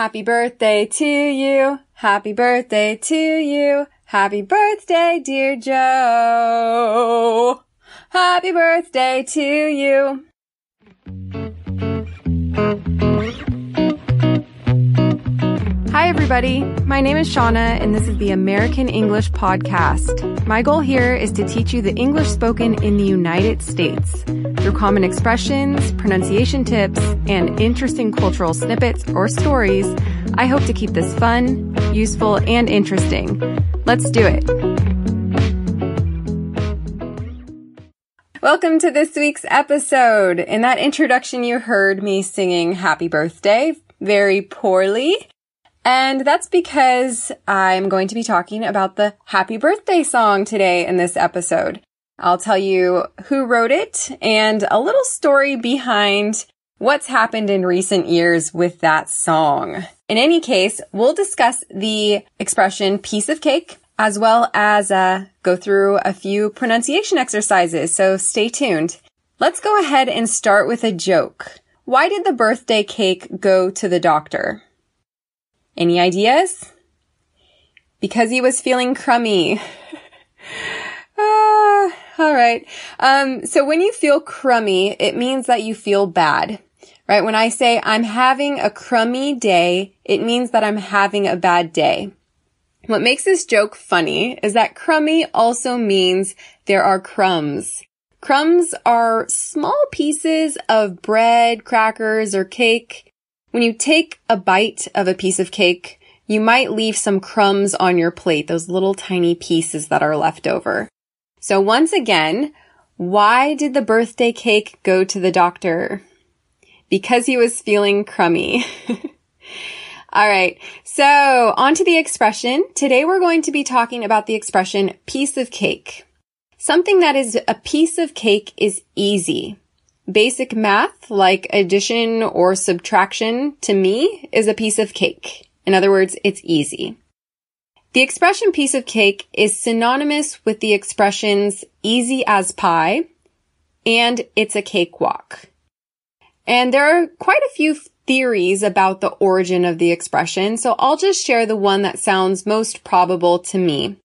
Happy birthday to you. Happy birthday to you. Happy birthday, dear Joe. Happy birthday to you. Hi, everybody. My name is Shana, and this is the American English Podcast. My goal here is to teach you the English spoken in the United States through common expressions, pronunciation tips, and interesting cultural snippets or stories. I hope to keep this fun, useful, and interesting. Let's do it. Welcome to this week's episode. In that introduction, you heard me singing Happy Birthday very poorly. And that's because I'm going to be talking about the happy birthday song today in this episode. I'll tell you who wrote it and a little story behind what's happened in recent years with that song. In any case, we'll discuss the expression piece of cake as well as uh, go through a few pronunciation exercises. So stay tuned. Let's go ahead and start with a joke. Why did the birthday cake go to the doctor? Any ideas? Because he was feeling crummy. all right. Um, so when you feel crummy, it means that you feel bad, right? When I say I'm having a crummy day, it means that I'm having a bad day. What makes this joke funny is that crummy also means there are crumbs. Crumbs are small pieces of bread, crackers, or cake when you take a bite of a piece of cake, you might leave some crumbs on your plate, those little tiny pieces that are left over. So once again, why did the birthday cake go to the doctor? Because he was feeling crummy. All right. So on to the expression. Today we're going to be talking about the expression piece of cake. Something that is a piece of cake is easy. Basic math, like addition or subtraction, to me, is a piece of cake. In other words, it's easy. The expression piece of cake is synonymous with the expressions easy as pie and it's a cakewalk. And there are quite a few theories about the origin of the expression, so I'll just share the one that sounds most probable to me.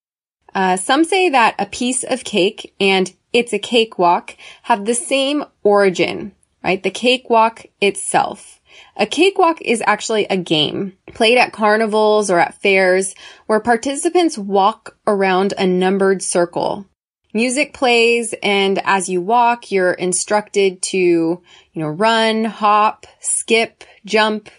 Uh, some say that a piece of cake and it's a cakewalk have the same origin, right? The cakewalk itself. A cakewalk is actually a game played at carnivals or at fairs where participants walk around a numbered circle. Music plays and as you walk, you're instructed to, you know, run, hop, skip, jump,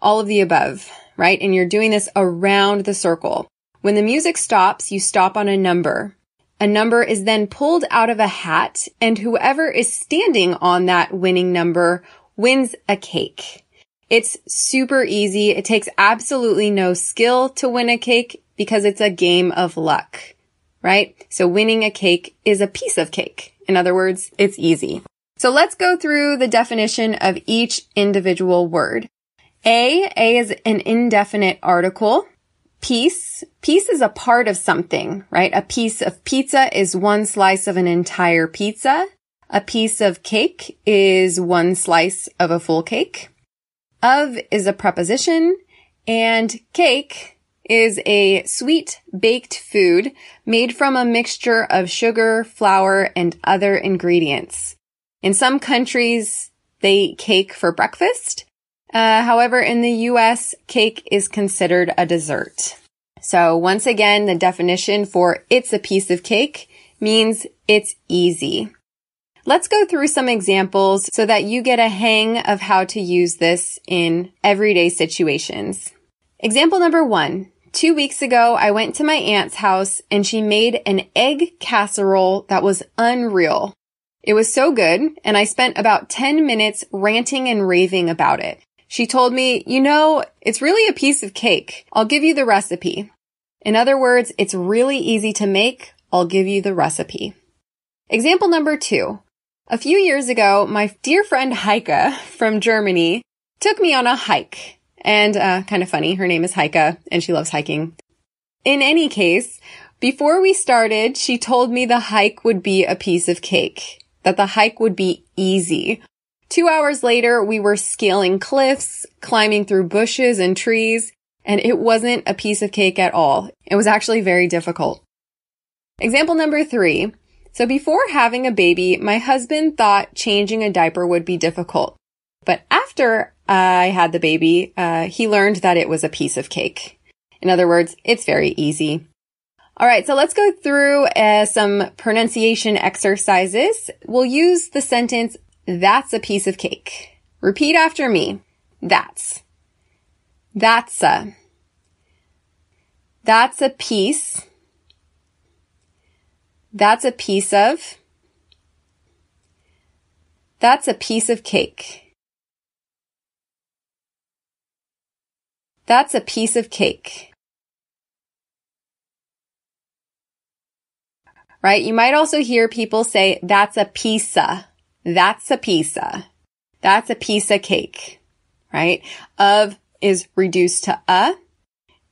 all of the above, right? And you're doing this around the circle. When the music stops, you stop on a number. A number is then pulled out of a hat and whoever is standing on that winning number wins a cake. It's super easy. It takes absolutely no skill to win a cake because it's a game of luck, right? So winning a cake is a piece of cake. In other words, it's easy. So let's go through the definition of each individual word. A, A is an indefinite article piece. Piece is a part of something, right? A piece of pizza is one slice of an entire pizza. A piece of cake is one slice of a full cake. Of is a preposition and cake is a sweet baked food made from a mixture of sugar, flour, and other ingredients. In some countries, they eat cake for breakfast. Uh, however, in the US, cake is considered a dessert. So once again, the definition for it's a piece of cake means it's easy. Let's go through some examples so that you get a hang of how to use this in everyday situations. Example number one. Two weeks ago, I went to my aunt's house and she made an egg casserole that was unreal. It was so good and I spent about 10 minutes ranting and raving about it. She told me, you know, it's really a piece of cake. I'll give you the recipe. In other words, it's really easy to make. I'll give you the recipe. Example number two. A few years ago, my dear friend Heike from Germany took me on a hike. And, uh, kind of funny, her name is Heike and she loves hiking. In any case, before we started, she told me the hike would be a piece of cake, that the hike would be easy. Two hours later, we were scaling cliffs, climbing through bushes and trees, and it wasn't a piece of cake at all. It was actually very difficult. Example number three. So before having a baby, my husband thought changing a diaper would be difficult. But after I had the baby, uh, he learned that it was a piece of cake. In other words, it's very easy. All right, so let's go through uh, some pronunciation exercises. We'll use the sentence, that's a piece of cake. Repeat after me. That's. That's a. That's a piece. That's a piece of. That's a piece of cake. That's a piece of cake. Right? You might also hear people say, that's a pizza. That's a pizza. That's a piece of cake. Right? Of is reduced to a.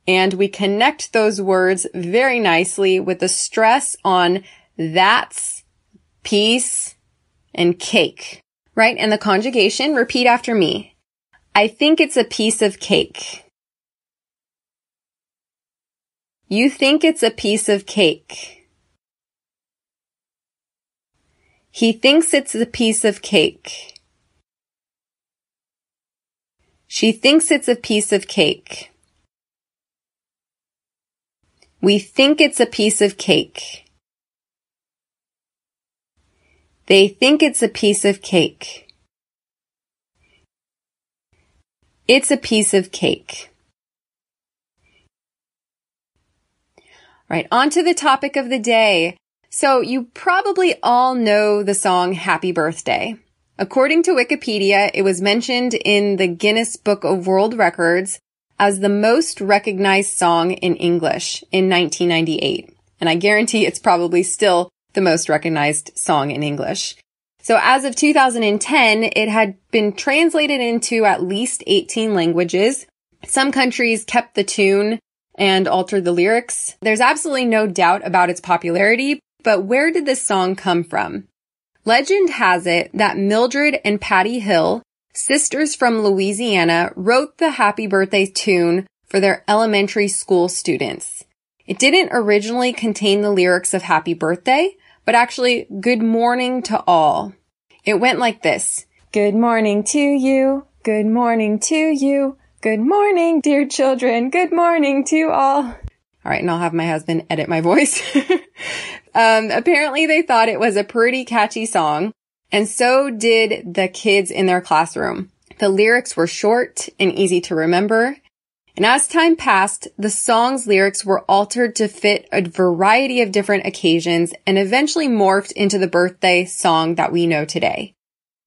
And we connect those words very nicely with the stress on that's, piece, and cake. Right? And the conjugation, repeat after me. I think it's a piece of cake. You think it's a piece of cake. He thinks it's a piece of cake. She thinks it's a piece of cake. We think it's a piece of cake. They think it's a piece of cake. It's a piece of cake. Right, on to the topic of the day. So you probably all know the song Happy Birthday. According to Wikipedia, it was mentioned in the Guinness Book of World Records as the most recognized song in English in 1998. And I guarantee it's probably still the most recognized song in English. So as of 2010, it had been translated into at least 18 languages. Some countries kept the tune and altered the lyrics. There's absolutely no doubt about its popularity, but where did this song come from? Legend has it that Mildred and Patty Hill, sisters from Louisiana, wrote the happy birthday tune for their elementary school students. It didn't originally contain the lyrics of happy birthday, but actually good morning to all. It went like this. Good morning to you. Good morning to you. Good morning, dear children. Good morning to all. All right. And I'll have my husband edit my voice. um, apparently they thought it was a pretty catchy song. And so did the kids in their classroom. The lyrics were short and easy to remember. And as time passed, the song's lyrics were altered to fit a variety of different occasions and eventually morphed into the birthday song that we know today.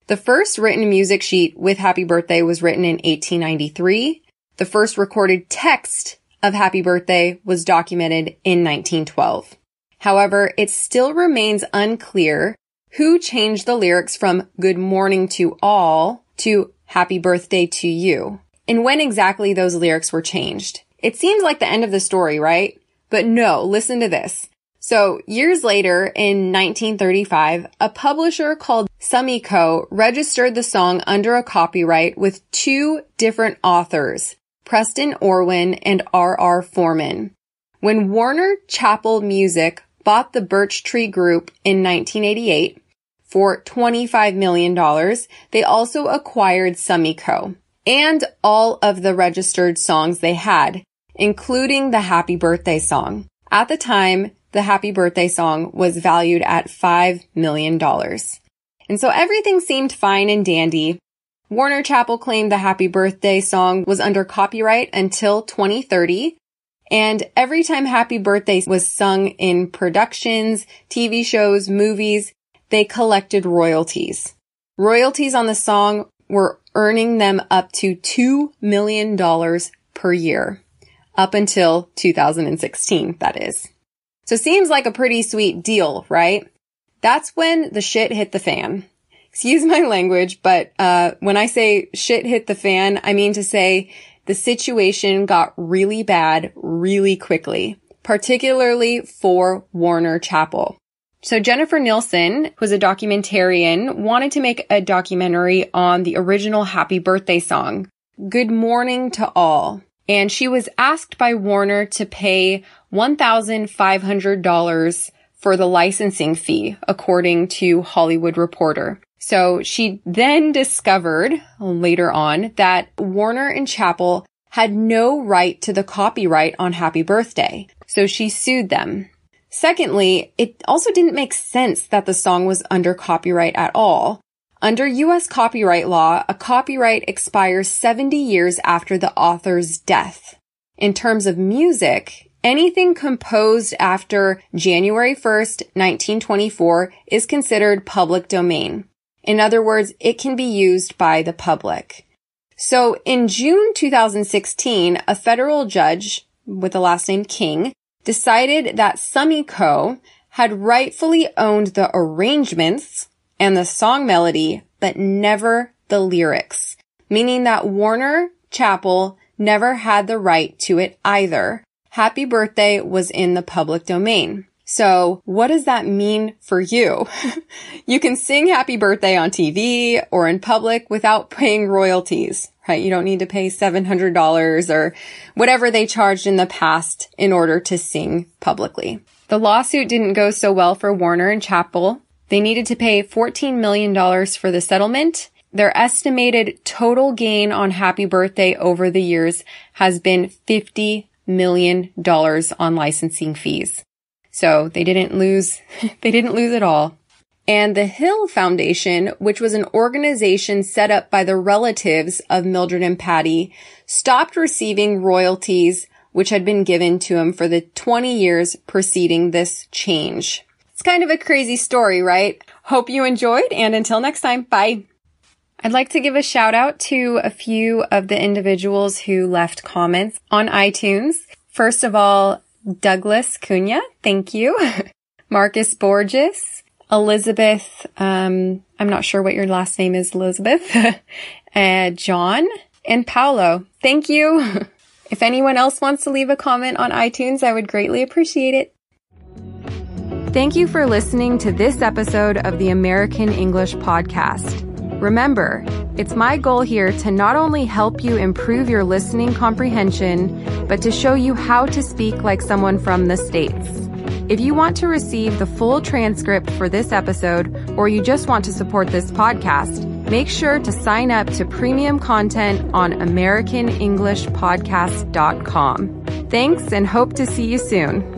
The first written music sheet with Happy Birthday was written in 1893. The first recorded text of Happy Birthday was documented in 1912. However, it still remains unclear who changed the lyrics from Good Morning to All to Happy Birthday to You, and when exactly those lyrics were changed. It seems like the end of the story, right? But no, listen to this. So years later, in 1935, a publisher called Summy Co. registered the song under a copyright with two different authors, Preston Orwin and R.R. Forman. When Warner Chappell Music bought the Birch Tree Group in 1988 for $25 million, they also acquired Summy Co. and all of the registered songs they had, including the Happy Birthday song. At the time, the happy birthday song was valued at $5 million. And so everything seemed fine and dandy. Warner Chappell claimed the happy birthday song was under copyright until 2030. And every time happy birthday was sung in productions, TV shows, movies, they collected royalties. Royalties on the song were earning them up to $2 million per year. Up until 2016, that is. So seems like a pretty sweet deal, right? That's when the shit hit the fan. Excuse my language, but uh, when I say shit hit the fan, I mean to say the situation got really bad really quickly, particularly for Warner Chappell. So Jennifer Nelson, who's a documentarian, wanted to make a documentary on the original Happy Birthday song, Good Morning to All. And she was asked by Warner to pay $1,500 for the licensing fee, according to Hollywood Reporter. So she then discovered later on that Warner and Chappell had no right to the copyright on Happy Birthday. So she sued them. Secondly, it also didn't make sense that the song was under copyright at all. Under US copyright law, a copyright expires 70 years after the author's death. In terms of music, anything composed after January 1st, 1924 is considered public domain. In other words, it can be used by the public. So in June 2016, a federal judge with the last name King decided that Summy Co. had rightfully owned the arrangements and the song melody, but never the lyrics, meaning that Warner Chappell never had the right to it either. Happy Birthday was in the public domain. So what does that mean for you? you can sing happy birthday on TV or in public without paying royalties, right? You don't need to pay $700 or whatever they charged in the past in order to sing publicly. The lawsuit didn't go so well for Warner and Chappell. They needed to pay $14 million for the settlement. Their estimated total gain on Happy Birthday over the years has been $50 million on licensing fees. So they didn't lose, they didn't lose it all. And the Hill Foundation, which was an organization set up by the relatives of Mildred and Patty, stopped receiving royalties which had been given to him for the 20 years preceding this change. It's kind of a crazy story, right? Hope you enjoyed and until next time, bye. I'd like to give a shout out to a few of the individuals who left comments on iTunes. First of all, Douglas Cunha, thank you. Marcus Borges, Elizabeth, um, I'm not sure what your last name is, Elizabeth, uh, John, and Paolo. Thank you. if anyone else wants to leave a comment on iTunes, I would greatly appreciate it. Thank you for listening to this episode of the American English Podcast. Remember, it's my goal here to not only help you improve your listening comprehension, but to show you how to speak like someone from the States. If you want to receive the full transcript for this episode, or you just want to support this podcast, make sure to sign up to premium content on AmericanEnglishPodcast.com. Thanks and hope to see you soon.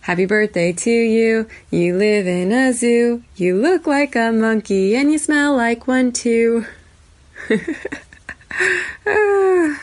Happy birthday to you. You live in a zoo. You look like a monkey and you smell like one too. Ah.